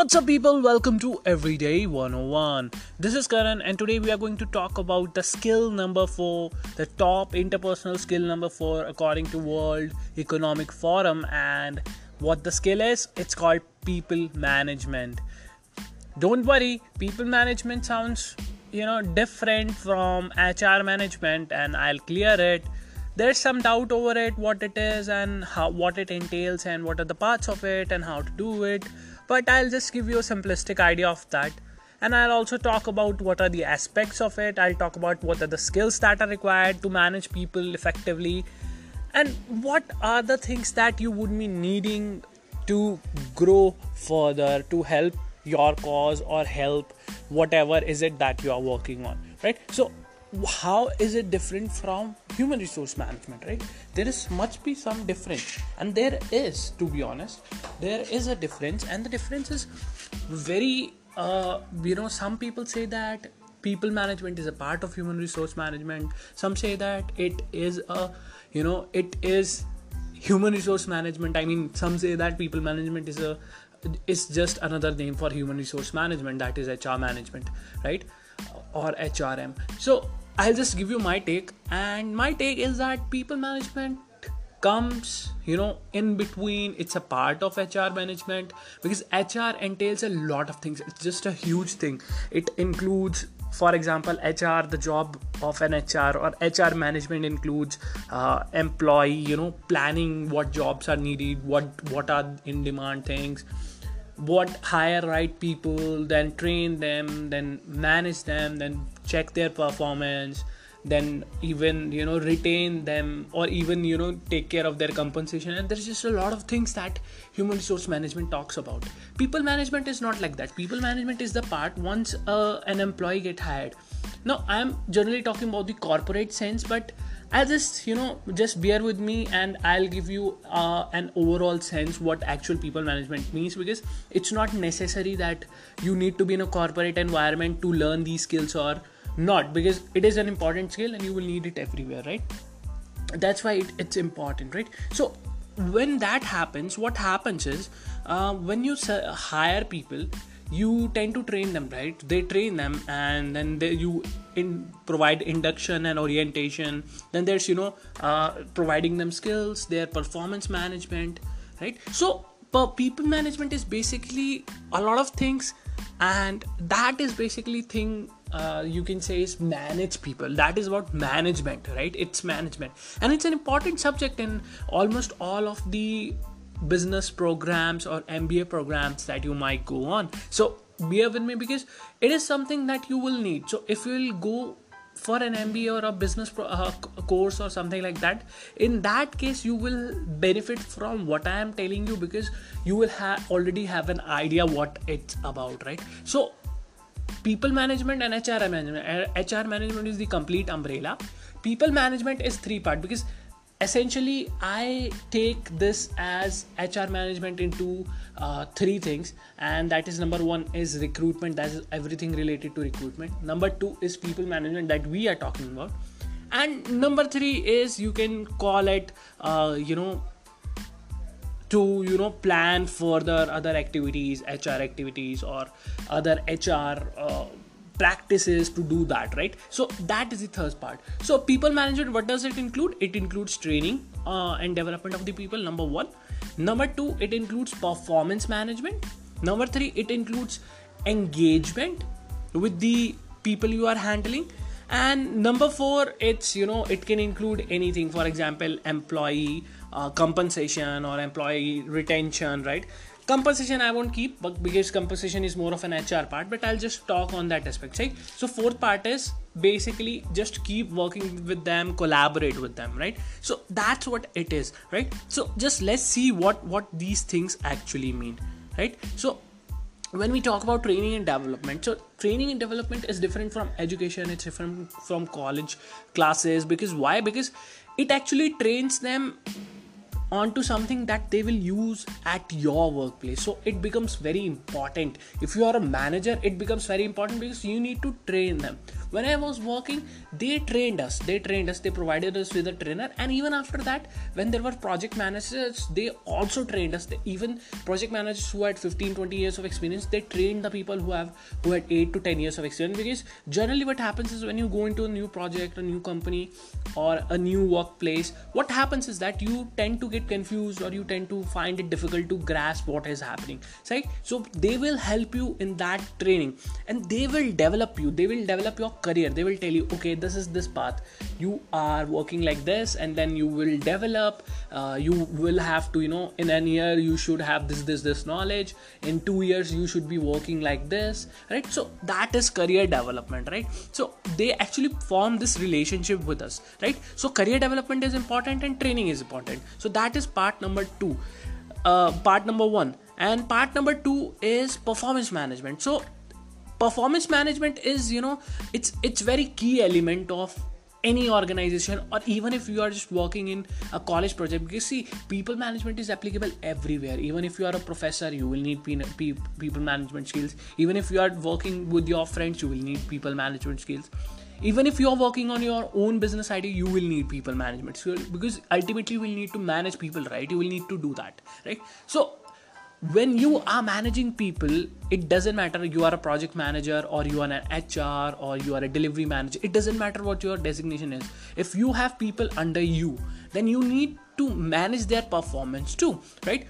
What's up, people? Welcome to Everyday 101. This is Karan, and today we are going to talk about the skill number four, the top interpersonal skill number four, according to World Economic Forum. And what the skill is, it's called people management. Don't worry, people management sounds you know different from HR management, and I'll clear it there's some doubt over it what it is and how what it entails and what are the parts of it and how to do it but I'll just give you a simplistic idea of that. And I'll also talk about what are the aspects of it. I'll talk about what are the skills that are required to manage people effectively, and what are the things that you would be needing to grow further to help your cause or help whatever is it that you are working on right so how is it different from human resource management right? There is must be some difference. And there is to be honest there is a difference. And the difference is very uh, you know some people say that people management is a part of human resource management. Some say that it is a you know it is human resource management. I mean some say that people management is a is just another name for human resource management. That is hr management right? Or hrm so I'll just give you my take, and my take is that people management comes you know in between. It's a part of hr management because hr entails a lot of things. It's just a huge thing. It includes for example hr the job of an hr or hr management includes uh, employee you know planning what jobs are needed what what are in demand things what hire right people then train them then manage them then check their performance then even you know retain them or even you know take care of their compensation. And there's just a lot of things that human resource management talks about. People management is not like that. People management is the part once uh, an employee get hired. Now i'm generally talking about the corporate sense but I'll just you know just bear with me and I'll give you uh, an overall sense what actual people management means because it's not necessary that you need to be in a corporate environment to learn these skills or not because it is an important skill and you will need it everywhere right? That's why it, it's important right? So when that happens what happens is uh, when you hire people you tend to train them right? They train them and then they, you in provide induction and orientation. Then there's you know uh, providing them skills their performance management right? So people management is basically a lot of things and that is basically thing uh, you can say is manage people that is about management right it's management and it's an important subject in almost all of the business programs or MBA programs that you might go on. So bear with me because it is something that you will need. So if you will go for an MBA or a business pro- uh, course or something like that, in that case you will benefit from what I am telling you because you will have already have an idea what it's about, right? So people management and HR management. HR management is the complete umbrella. People management is three part because essentially i take this as hr management into uh, three things and that is number one is recruitment that is everything related to recruitment number two is people management that we are talking about and number three is you can call it uh, you know to you know plan further other activities hr activities or other hr uh, practices to do that right? So that is the third part. So people management what does it include? It includes training uh, and development of the people number one. Number two it includes performance management. Number three it includes engagement with the people you are handling. And number four it's you know it can include anything. For example employee uh, compensation or employee retention right? Compensation i won't keep but because compensation is more of an hr part but i'll just talk on that aspect right? So fourth part is basically just keep working with them collaborate with them right? So that's what it is right? So just let's see what what these things actually mean right? So when we talk about training and development so training and development is different from education it's different from college classes because why? Because it actually trains them onto something that they will use at your workplace. So it becomes very important. If you are a manager it becomes very important because you need to train them when i was working they trained us. They trained us. They provided us with a trainer. And even after that when there were project managers they also trained us. They, even project managers who had 15 20 years of experience they trained the people who have who had 8 to 10 years of experience. Because generally what happens is when you go into a new project a new company or a new workplace what happens is that you tend to get confused or you tend to find it difficult to grasp what is happening. Right? So they will help you in that training. And they will develop you. They will develop your career. They will tell you okay this is this path. You are working like this and then you will develop uh, you will have to you know in a year you should have this this this knowledge. In two years you should be working like this right? So that is career development right? So they actually form this relationship with us right? So career development is important and training is important. So that is part number two. Uh, part number one. And part number two is performance management. So performance management is you know it's it's very key element of any organization or even if you are just working in a college project. Because see people management is applicable everywhere. Even if you are a professor you will need people management skills. Even if you are working with your friends you will need people management skills. Even if you're working on your own business idea you will need people management. So because ultimately you will need to manage people right? You will need to do that right? So when you are managing people it doesn't matter you are a project manager or you are an hr or you are a delivery manager it doesn't matter what your designation is. If you have people under you then you need to manage their performance too right?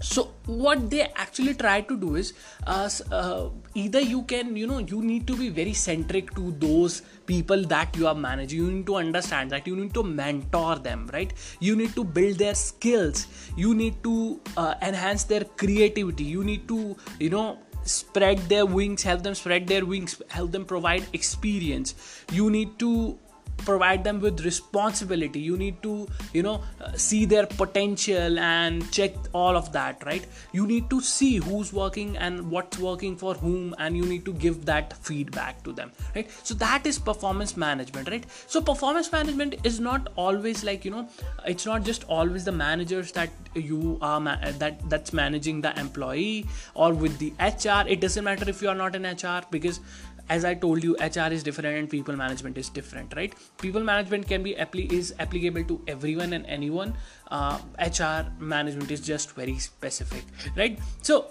So what they actually try to do is uh, uh, either you can you know you need to be very centric to those people that you are managing you need to understand that you need to mentor them right? You need to build their skills. You need to uh, enhance their creativity. You need to you know spread their wings help them spread their wings help them provide experience. You need to provide them with responsibility. You need to you know uh, see their potential and check all of that right? You need to see who's working and what's working for whom and you need to give that feedback to them right? So that is performance management right? So performance management is not always like you know it's not just always the managers that you are ma- that that's managing the employee or with the hr it doesn't matter if you are not an hr because as i told you hr is different and people management is different right? People management can be appli- is applicable to everyone and anyone. Uh, hr management is just very specific right? So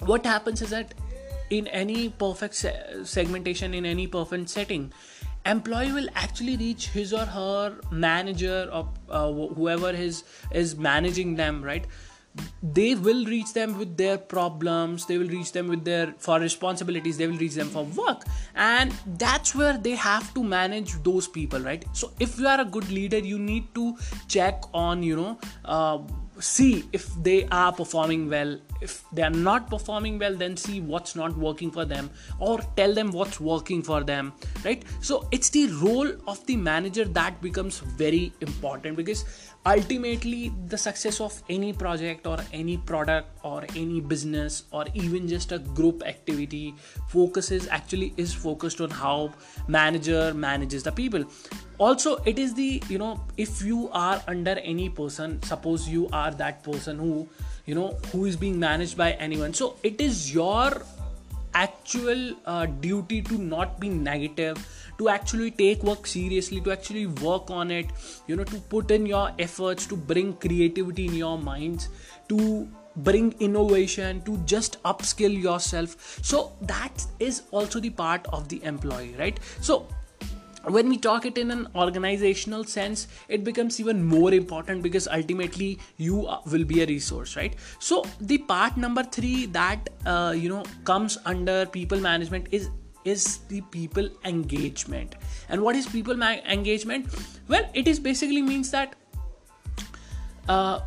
what happens is that in any perfect se- segmentation in any perfect setting employee will actually reach his or her manager or uh, whoever is is managing them right they will reach them with their problems they will reach them with their for responsibilities they will reach them for work. And that's where they have to manage those people right? So if you are a good leader you need to check on you know uh, see if they are performing well. If they are not performing well then see what's not working for them or tell them what's working for them right? So it's the role of the manager that becomes very important because ultimately the success of any project or any product or any business or even just a group activity focuses actually is focused on how manager manages the people. Also it is the you know if you are under any person suppose you are that person who you know who is being managed by anyone. So it is your actual uh, duty to not be negative to actually take work seriously to actually work on it you know to put in your efforts to bring creativity in your minds to bring innovation to just upskill yourself. So that is also the part of the employee right? So when we talk it in an organizational sense it becomes even more important because ultimately you will be a resource right? So the part number 3 that uh, you know comes under people management is is the people engagement. And what is people engagement? Well it is basically means that uh,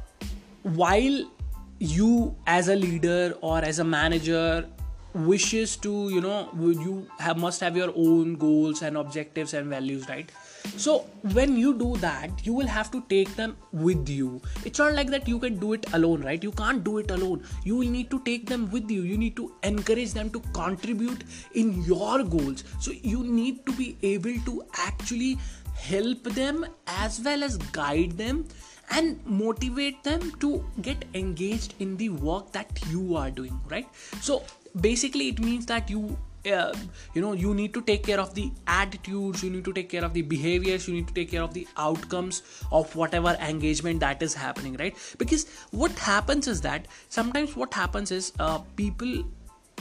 while you as a leader or as a manager wishes to you know you have must have your own goals and objectives and values right so when you do that you will have to take them with you. It's not like that you can do it alone right? You can't do it alone. You will need to take them with you. You need to encourage them to contribute in your goals. So you need to be able to actually help them as well as guide them and motivate them to get engaged in the work that you are doing right? So basically it means that you uh, you know you need to take care of the attitudes you need to take care of the behaviors you need to take care of the outcomes of whatever engagement that is happening right? Because what happens is that sometimes what happens is uh, people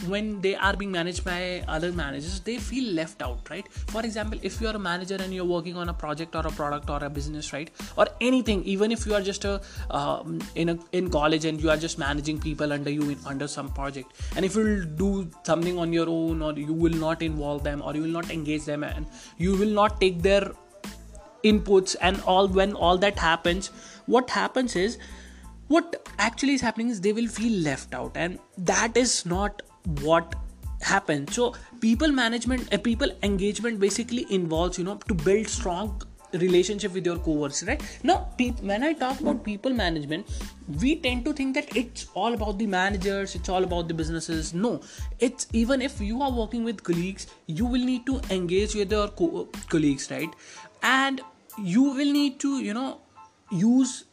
when they are being managed by other managers they feel left out right? For example if you are a manager and you're working on a project or a product or a business right? Or anything even if you are just a um, in a in college and you are just managing people under you in, under some project. And if you do something on your own or you will not involve them or you will not engage them and you will not take their inputs and all when all that happens what happens is what actually is happening is they will feel left out. And that is not what happens so people management uh, people engagement basically involves you know to build strong relationship with your coworkers right? Now pe- when i talk about people management we tend to think that it's all about the managers it's all about the businesses. No it's even if you are working with colleagues you will need to engage with your co- colleagues right? And you will need to you know use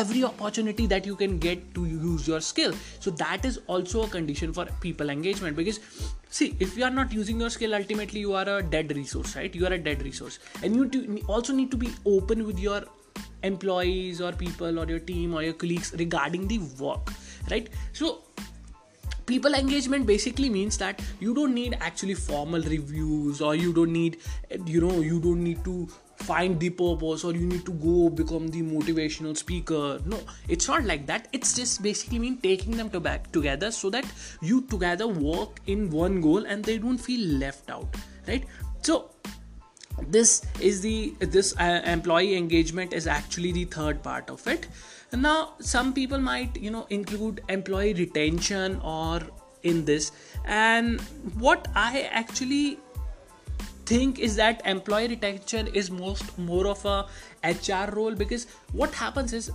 every opportunity that you can get to use your skill. So that is also a condition for people engagement because see if you are not using your skill ultimately you are a dead resource right? You are a dead resource. And you also need to be open with your employees or people or your team or your colleagues regarding the work right? So people engagement basically means that you don't need actually formal reviews or you don't need you know you don't need to find the purpose or you need to go become the motivational speaker. No it's not like that. It's just basically mean taking them to back together so that you together work in one goal and they don't feel left out right? So this is the this uh, employee engagement is actually the third part of it. Now some people might you know include employee retention or in this. And what i actually think is that employee retention is most more of a hr role? Because what happens is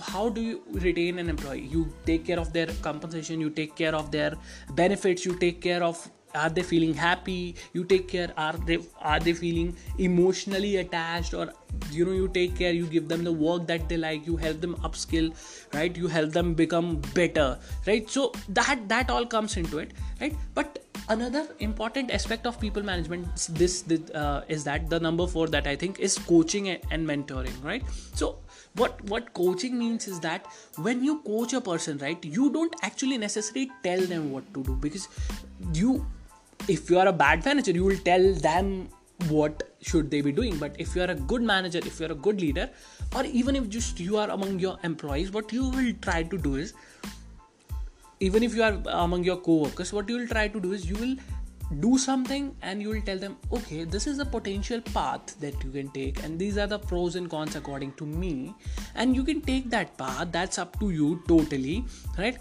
how do you retain an employee? You take care of their compensation you take care of their benefits you take care of are they feeling happy? You take care are they are they feeling emotionally attached? Or you know you take care you give them the work that they like you help them upskill right? You help them become better right? So that that all comes into it right? But another important aspect of people management this, this uh, is that the number four that i think is coaching and mentoring right? So what what coaching means is that when you coach a person right you don't actually necessarily tell them what to do because you if you are a bad manager you will tell them what should they be doing. But if you are a good manager if you are a good leader or even if just you are among your employees what you will try to do is even if you are among your co-workers what you will try to do is you will do something and you will tell them okay this is a potential path that you can take and these are the pros and cons according to me. And you can take that path. That's up to you totally right?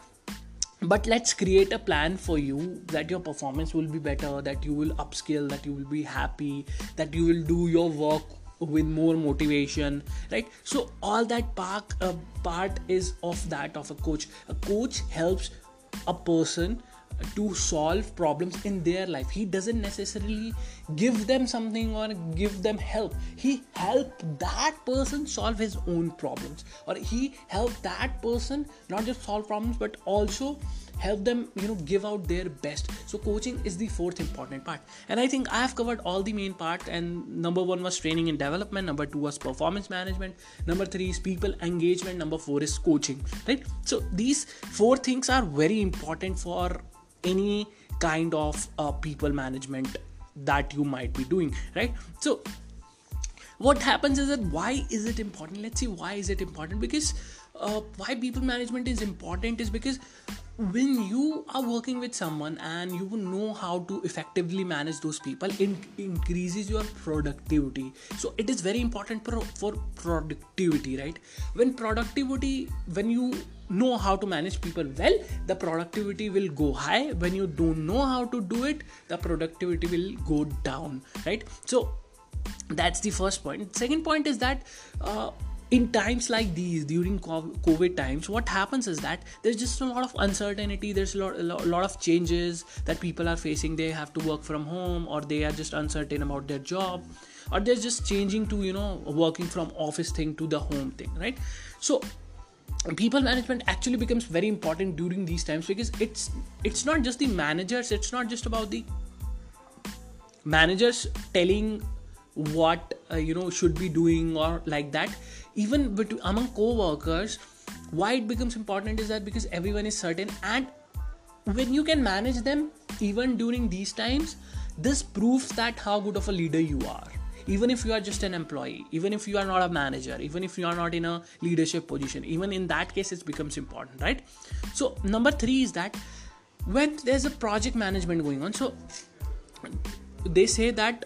But let's create a plan for you that your performance will be better that you will upskill that you will be happy that you will do your work with more motivation right? So all that part, uh, part is of that of a coach. A coach helps a person to solve problems in their life. He doesn't necessarily give them something or give them help. He help that person solve his own problems or he help that person not just solve problems but also help them you know give out their best. So coaching is the fourth important part. And i think i have covered all the main part. And number one was training and development. Number two was performance management. Number three is people engagement. Number four is coaching right? So these four things are very important for any kind of uh, people management that you might be doing right? So what happens is that why is it important? Let's see why is it important? Because uh, why people management is important is because when you are working with someone and you know how to effectively manage those people it increases your productivity. So it is very important for, for productivity right? When productivity when you know how to manage people well the productivity will go high. When you don't know how to do it the productivity will go down right? So that's the first point. Second point is that uh, in times like these during covid times what happens is that there's just a lot of uncertainty there's a lot, a lot of changes that people are facing. They have to work from home or they are just uncertain about their job or they're just changing to you know working from office thing to the home thing right? So people management actually becomes very important during these times because it's it's not just the managers it's not just about the managers telling what uh, you know should be doing or like that. Even between among co-workers why it becomes important is that because everyone is certain and when you can manage them even during these times this proves that how good of a leader you are. Even if you are just an employee even if you are not a manager even if you are not in a leadership position even in that case it becomes important right? So number 3 is that when there's a project management going on so they say that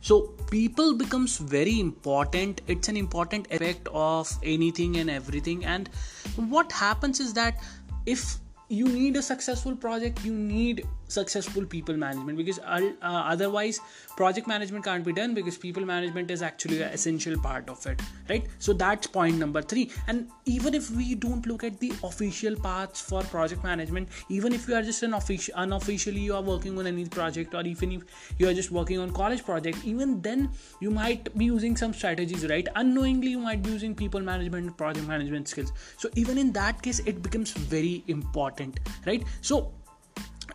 so people becomes very important. It's an important effect of anything and everything. And what happens is that if you need a successful project you need successful people management because uh, otherwise project management can't be done because people management is actually an essential part of it right? So that's point number 3 and even if we don't look at the official paths for project management even if you are just an official unofficially you are working on any project or even if you are just working on college project even then you might be using some strategies right? Unknowingly you might be using people management project management skills. So even in that case it becomes very important right? So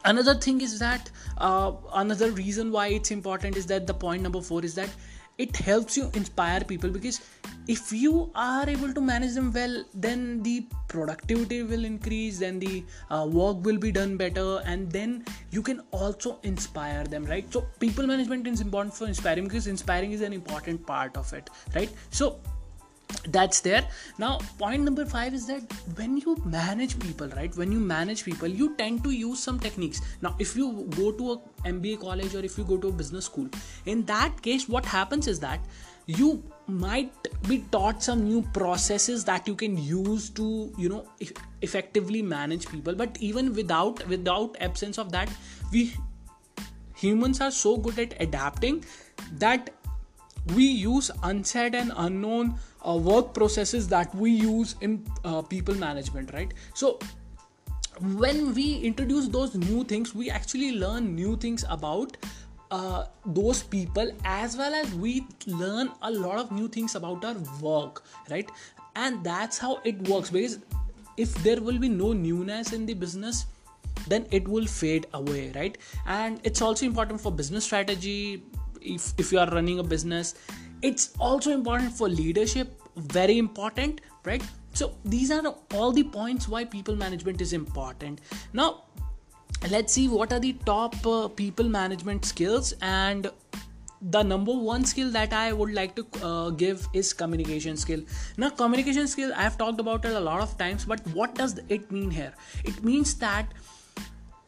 another thing is that uh, another reason why it's important is that the point number four is that it helps you inspire people because if you are able to manage them well then the productivity will increase then the uh, work will be done better and then you can also inspire them right? So people management is important for inspiring because inspiring is an important part of it right? So that's there. Now point number five is that when you manage people right when you manage people you tend to use some techniques. Now if you go to a mba college or if you go to a business school in that case what happens is that you might be taught some new processes that you can use to you know effectively manage people. But even without without absence of that we humans are so good at adapting that we use unsaid and unknown uh, work processes that we use in uh, people management right? So when we introduce those new things we actually learn new things about uh, those people as well as we learn a lot of new things about our work right? And that's how it works. Because if there will be no newness in the business then it will fade away right? And it's also important for business strategy. If, if you are running a business it's also important for leadership very important right? So these are all the points why people management is important. Now let's see what are the top uh, people management skills and the number one skill that i would like to uh, give is communication skill. Now communication skill i've talked about it a lot of times but what does it mean here? It means that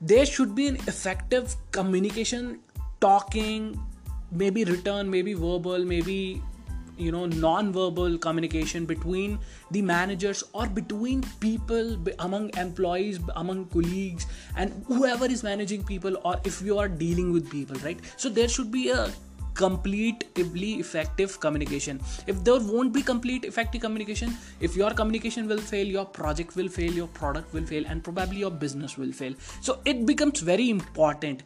there should be an effective communication talking maybe written maybe verbal maybe you know non-verbal communication between the managers or between people among employees among colleagues and whoever is managing people or if you are dealing with people right? So there should be a completely effective communication. If there won't be complete effective communication if your communication will fail your project will fail your product will fail and probably your business will fail. So it becomes very important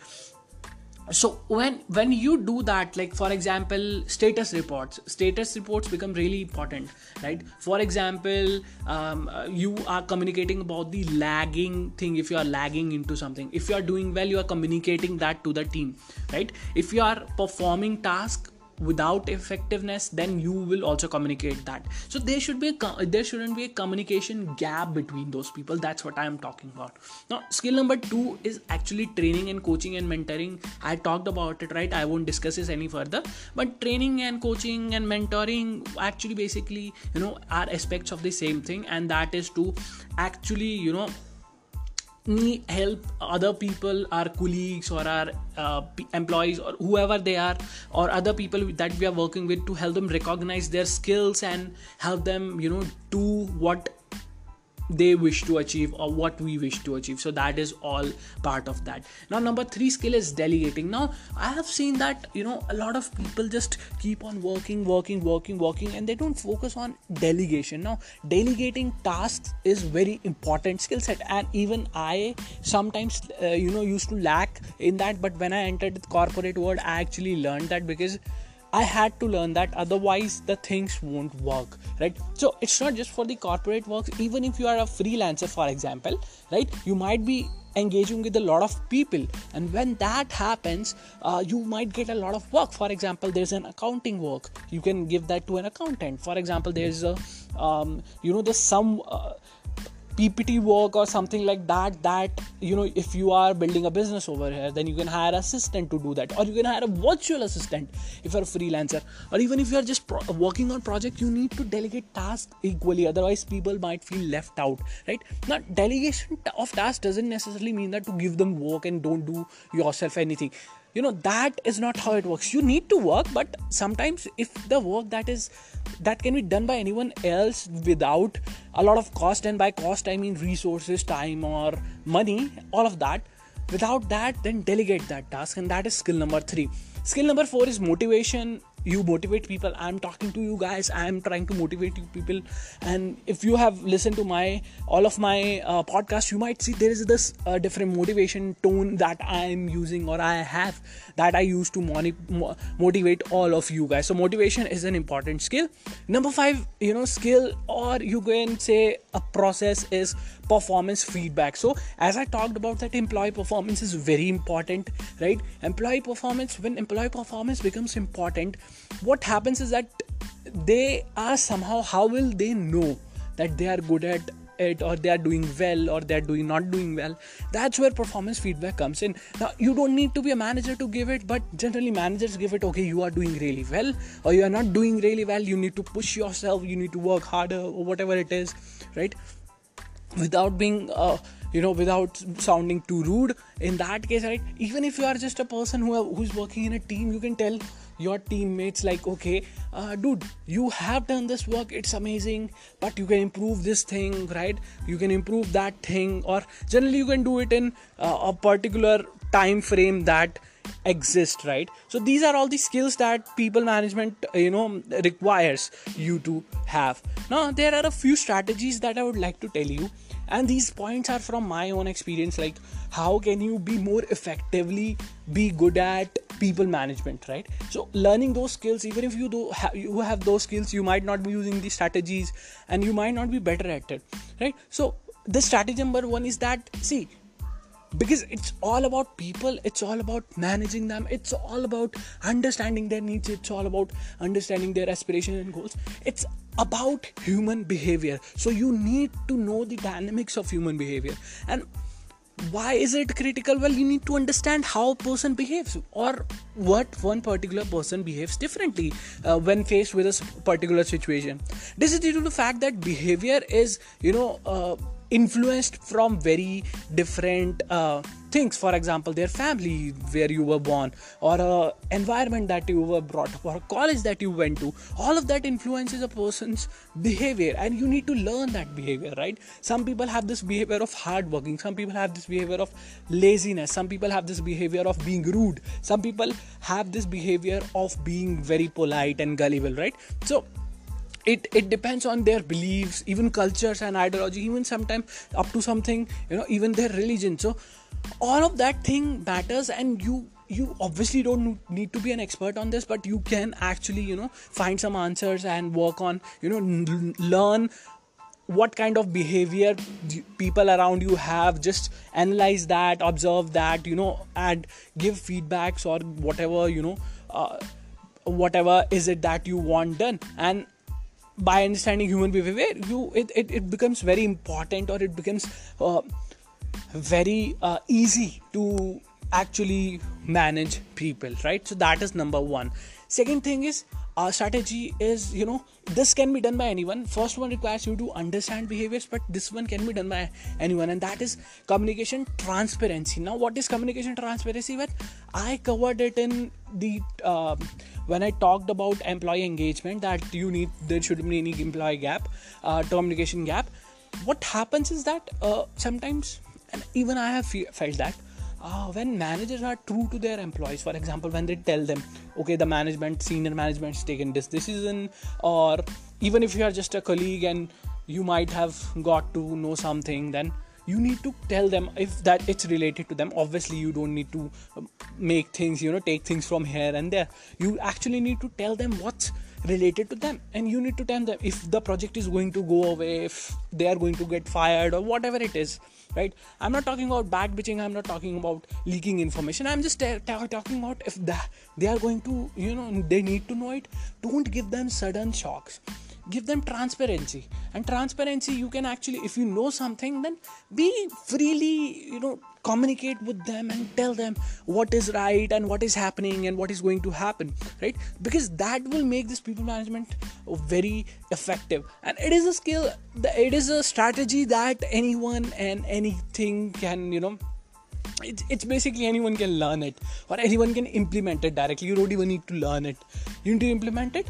so when when you do that like for example status reports status reports become really important right? For example um, uh, you are communicating about the lagging thing if you are lagging into something. If you are doing well you are communicating that to the team right? If you are performing task without effectiveness then you will also communicate that. So there should be a there shouldn't be a communication gap between those people. That's what i am talking about. Now skill number 2 is actually training and coaching and mentoring. I talked about it right? I won't discuss this any further. But training and coaching and mentoring actually basically you know are aspects of the same thing. And that is to actually you know need help other people our colleagues or our uh, employees or whoever they are or other people that we are working with to help them recognize their skills and help them you know do what they wish to achieve or what we wish to achieve. So that is all part of that. Now number 3 skill is delegating. Now i have seen that you know a lot of people just keep on working working working working and they don't focus on delegation. Now delegating tasks is very important skill set and even i sometimes uh, you know used to lack in that but when i entered the corporate world i actually learned that because I had to learn that otherwise the things won't work, right? So it's not just for the corporate work, even if you are a freelancer, for example, right? You might be engaging with a lot of people and when that happens uh, you might get a lot of work for example there's an accounting work you can give that to an accountant for example there's a um, you know there's some uh, ppt work or something like that that you know if you are building a business over here then you can hire an assistant to do that. Or you can hire a virtual assistant if you're a freelancer. Or even if you're just pro- working on project you need to delegate tasks equally. Otherwise people might feel left out right? Now delegation of tasks doesn't necessarily mean that to give them work and don't do yourself anything you know that is not how it works. You need to work but sometimes if the work that is that can be done by anyone else without a lot of cost and by cost i mean resources time or money all of that without that then delegate that task and that is skill number 3 skill number 4 is motivation you motivate people. I'm talking to you guys. I'm trying to motivate you people. And if you have listened to my all of my uh, podcasts you might see there is this uh, different motivation tone that i'm using or i have that i use to moni- mo- motivate all of you guys. So motivation is an important skill. Number five you know skill or you can say a process is performance feedback. So as i talked about that employee performance is very important right? Employee performance when employee performance becomes important what happens is that they are somehow how will they know that they are good at it or they are doing well or they are doing not doing well? That's where performance feedback comes in. Now you don't need to be a manager to give it but generally managers give it okay you are doing really well or you are not doing really well. You need to push yourself. You need to work harder or whatever it is right? Without being uh, you know without sounding too rude in that case right even if you are just a person who who's working in a team you can tell your teammates like okay uh, dude you have done this work it's amazing but you can improve this thing right? You can improve that thing or generally you can do it in uh, a particular time frame that exist right? So these are all the skills that people management you know requires you to have. Now there are a few strategies that i would like to tell you. And these points are from my own experience like how can you be more effectively be good at people management right? So learning those skills even if you do ha- you have those skills you might not be using these strategies and you might not be better at it right? So the strategy number one is that see because it's all about people it's all about managing them it's all about understanding their needs it's all about understanding their aspirations and goals. It's about human behavior. So you need to know the dynamics of human behavior. And why is it critical? Well you need to understand how a person behaves or what one particular person behaves differently uh, when faced with a particular situation. This is due to the fact that behavior is you know uh, influenced from very different uh, things. For example their family where you were born or a environment that you were brought up or a college that you went to. All of that influences a person's behavior and you need to learn that behavior right? Some people have this behavior of hard working some people have this behavior of laziness. Some people have this behavior of being rude. Some people have this behavior of being very polite and gullible right? So it it depends on their beliefs even cultures and ideology even sometimes up to something you know even their religion. So all of that thing matters and you you obviously don't need to be an expert on this but you can actually you know find some answers and work on you know n- learn what kind of behavior people around you have. Just analyze that observe that you know and give feedbacks or whatever you know uh, whatever is it that you want done. And by understanding human behavior you it, it, it becomes very important or it becomes uh, very uh, easy to actually manage people right? So that is number one. Second thing is our strategy is you know this can be done by anyone. First one requires you to understand behaviors but this one can be done by anyone and that is communication transparency. Now what is communication transparency? Well i covered it in the uh, when I talked about employee engagement, that you need there should be any employee gap, uh, communication gap. What happens is that uh, sometimes, and even I have felt that uh, when managers are true to their employees, for example, when they tell them, okay, the management, senior management is taken this decision, or even if you are just a colleague and you might have got to know something, then you need to tell them if that it's related to them. Obviously you don't need to um, make things you know take things from here and there. You actually need to tell them what's related to them and you need to tell them if the project is going to go away if they are going to get fired or whatever it is right? I'm not talking about back bitching i'm not talking about leaking information. I'm just t- t- talking about if the, they are going to you know they need to know it. Don't give them sudden shocks give them transparency. And transparency you can actually if you know something then be freely you know communicate with them and tell them what is right and what is happening and what is going to happen right? Because that will make this people management very effective. And it is a skill it is a strategy that anyone and anything can you know it's, it's basically anyone can learn it or anyone can implement it directly. You don't even need to learn it. You need to implement it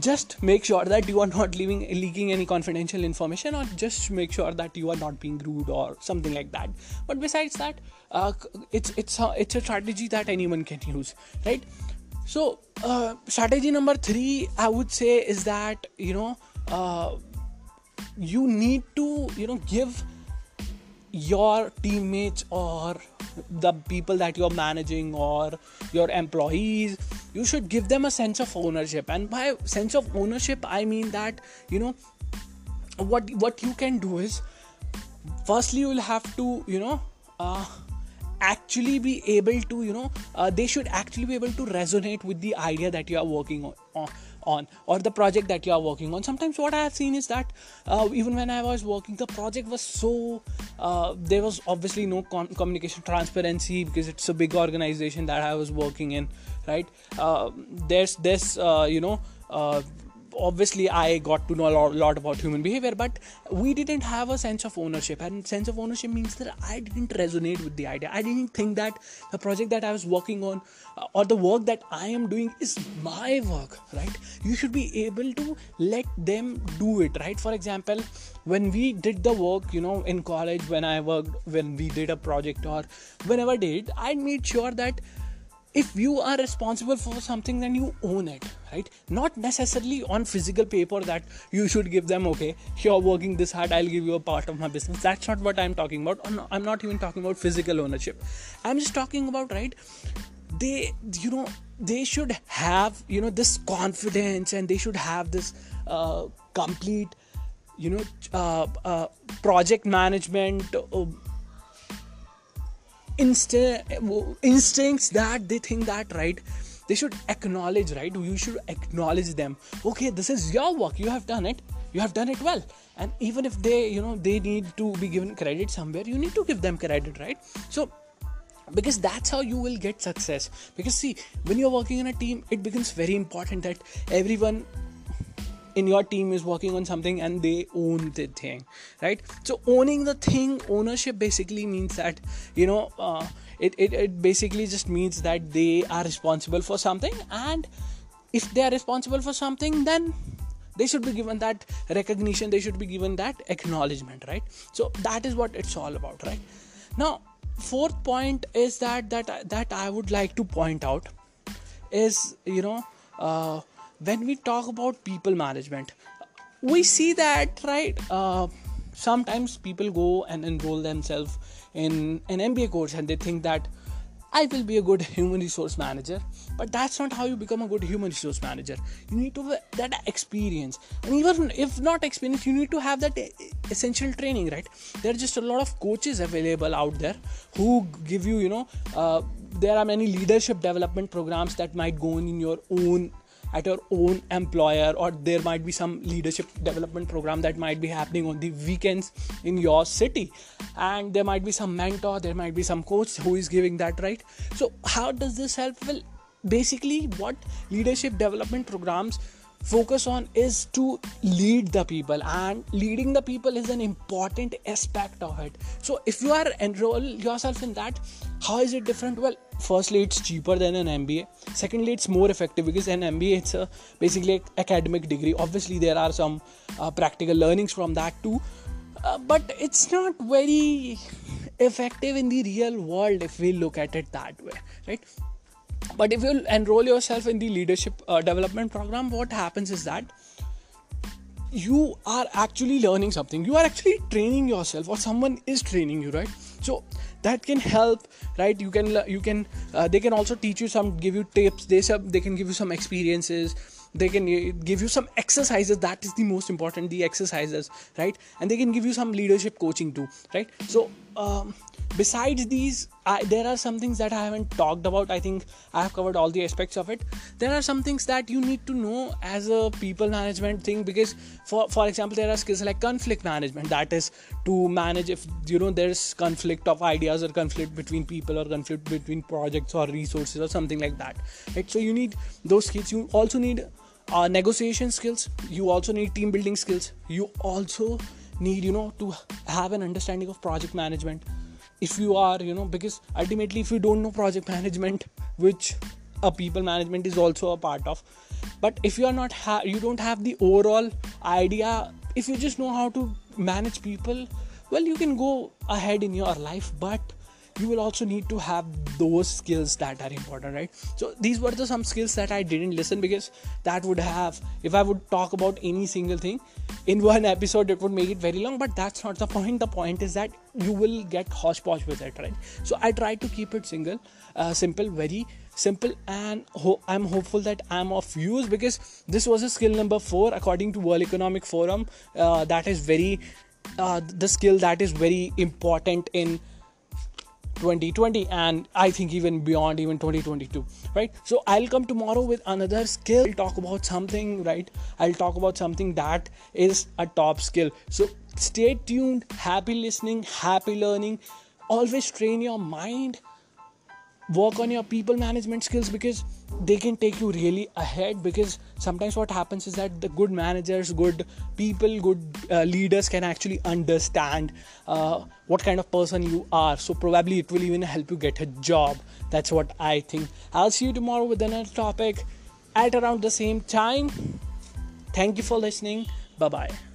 just make sure that you are not leaving leaking any confidential information or just make sure that you are not being rude or something like that. But besides that uh, it's it's a, it's a strategy that anyone can use right? So uh, strategy number 3 i would say is that you know uh, you need to you know give your teammates or the people that you're managing or your employees you should give them a sense of ownership. And by sense of ownership i mean that you know what what you can do is firstly you will have to you know uh, actually be able to you know uh, they should actually be able to resonate with the idea that you are working on, on on or the project that you are working on. Sometimes what i have seen is that uh, even when i was working the project was so uh, there was obviously no communication transparency because it's a big organization that i was working in right? Uh, there's this uh, you know uh, obviously i got to know a lot, about human behavior but we didn't have a sense of ownership. And sense of ownership means that i didn't resonate with the idea. I didn't think that the project that i was working on uh, or the work that i am doing is my work right? You should be able to let them do it right? For example when we did the work you know in college when i worked when we did a project or whenever did i made sure that if you are responsible for something then you own it right? Not necessarily on physical paper that you should give them okay you're working this hard i'll give you a part of my business. That's not what i'm talking about. I'm not even talking about physical ownership. I'm just talking about right they you know they should have you know this confidence and they should have this uh, complete you know uh, uh, project management insta- instincts that they think that right they should acknowledge right you should acknowledge them. Okay this is your work you have done it you have done it well. And even if they you know they need to be given credit somewhere you need to give them credit right? So because that's how you will get success. Because see when you're working in a team it becomes very important that everyone in your team is working on something and they own the thing right? So owning the thing ownership basically means that you know uh, it, it, it basically just means that they are responsible for something and if they are responsible for something then they should be given that recognition they should be given that acknowledgement right? So that is what it's all about right? Now fourth point is that that that i would like to point out is you know uh, when we talk about people management we see that right uh, sometimes people go and enroll themselves in an mba course and they think that i will be a good human resource manager. But that's not how you become a good human resource manager. You need to have that experience. And even if not experience you need to have that essential training right? There are just a lot of coaches available out there who give you you know uh, there are many leadership development programs that might go in your own at your own employer or there might be some leadership development program that might be happening on the weekends in your city. And there might be some mentor there might be some coach who is giving that right? So how does this help? Well basically what leadership development programs focus on is to lead the people and leading the people is an important aspect of it. So if you are enroll yourself in that how is it different? Well firstly it's cheaper than an mba secondly it's more effective because an mba it's a basically academic degree. Obviously there are some uh, practical learnings from that too. Uh, but it's not very effective in the real world if we look at it that way right but if you enroll yourself in the leadership uh, development program what happens is that you are actually learning something. You are actually training yourself or someone is training you right? So that can help right? You can you can uh, they can also teach you some give you tips. They some they can give you some experiences. They can uh, give you some exercises. That is the most important the exercises right? And they can give you some leadership coaching too right? So um, besides these I, there are some things that i haven't talked about. I think i have covered all the aspects of it. There are some things that you need to know as a people management thing because for for example there are skills like conflict management. That is to manage if you know there's conflict of ideas or conflict between people or conflict between projects or resources or something like that right? So you need those skills. You also need uh, negotiation skills. You also need team building skills. You also need you know to have an understanding of project management. If you are you know because ultimately if you don't know project management which a people management is also a part of but if you are not ha- you don't have the overall idea if you just know how to manage people well you can go ahead in your life but you will also need to have those skills that are important right? So these were the some skills that i didn't listen because that would have if i would talk about any single thing in one episode it would make it very long but that's not the point. The point is that you will get hodgepodge with it right? So i try to keep it single uh, simple very simple and ho- i'm hopeful that i'm of use because this was a skill number four according to world economic forum uh, that is very uh, the skill that is very important in 2020 and i think even beyond even 2022 right? So i'll come tomorrow with another skill. I'll talk about something right? I'll talk about something that is a top skill. So stay tuned. Happy listening happy learning. Always train your mind work on your people management skills because they can take you really ahead because sometimes what happens is that the good managers good people good uh, leaders can actually understand uh, what kind of person you are. So probably it will even help you get a job. That's what i think. I'll see you tomorrow with another topic at around the same time. Thank you for listening. Bye bye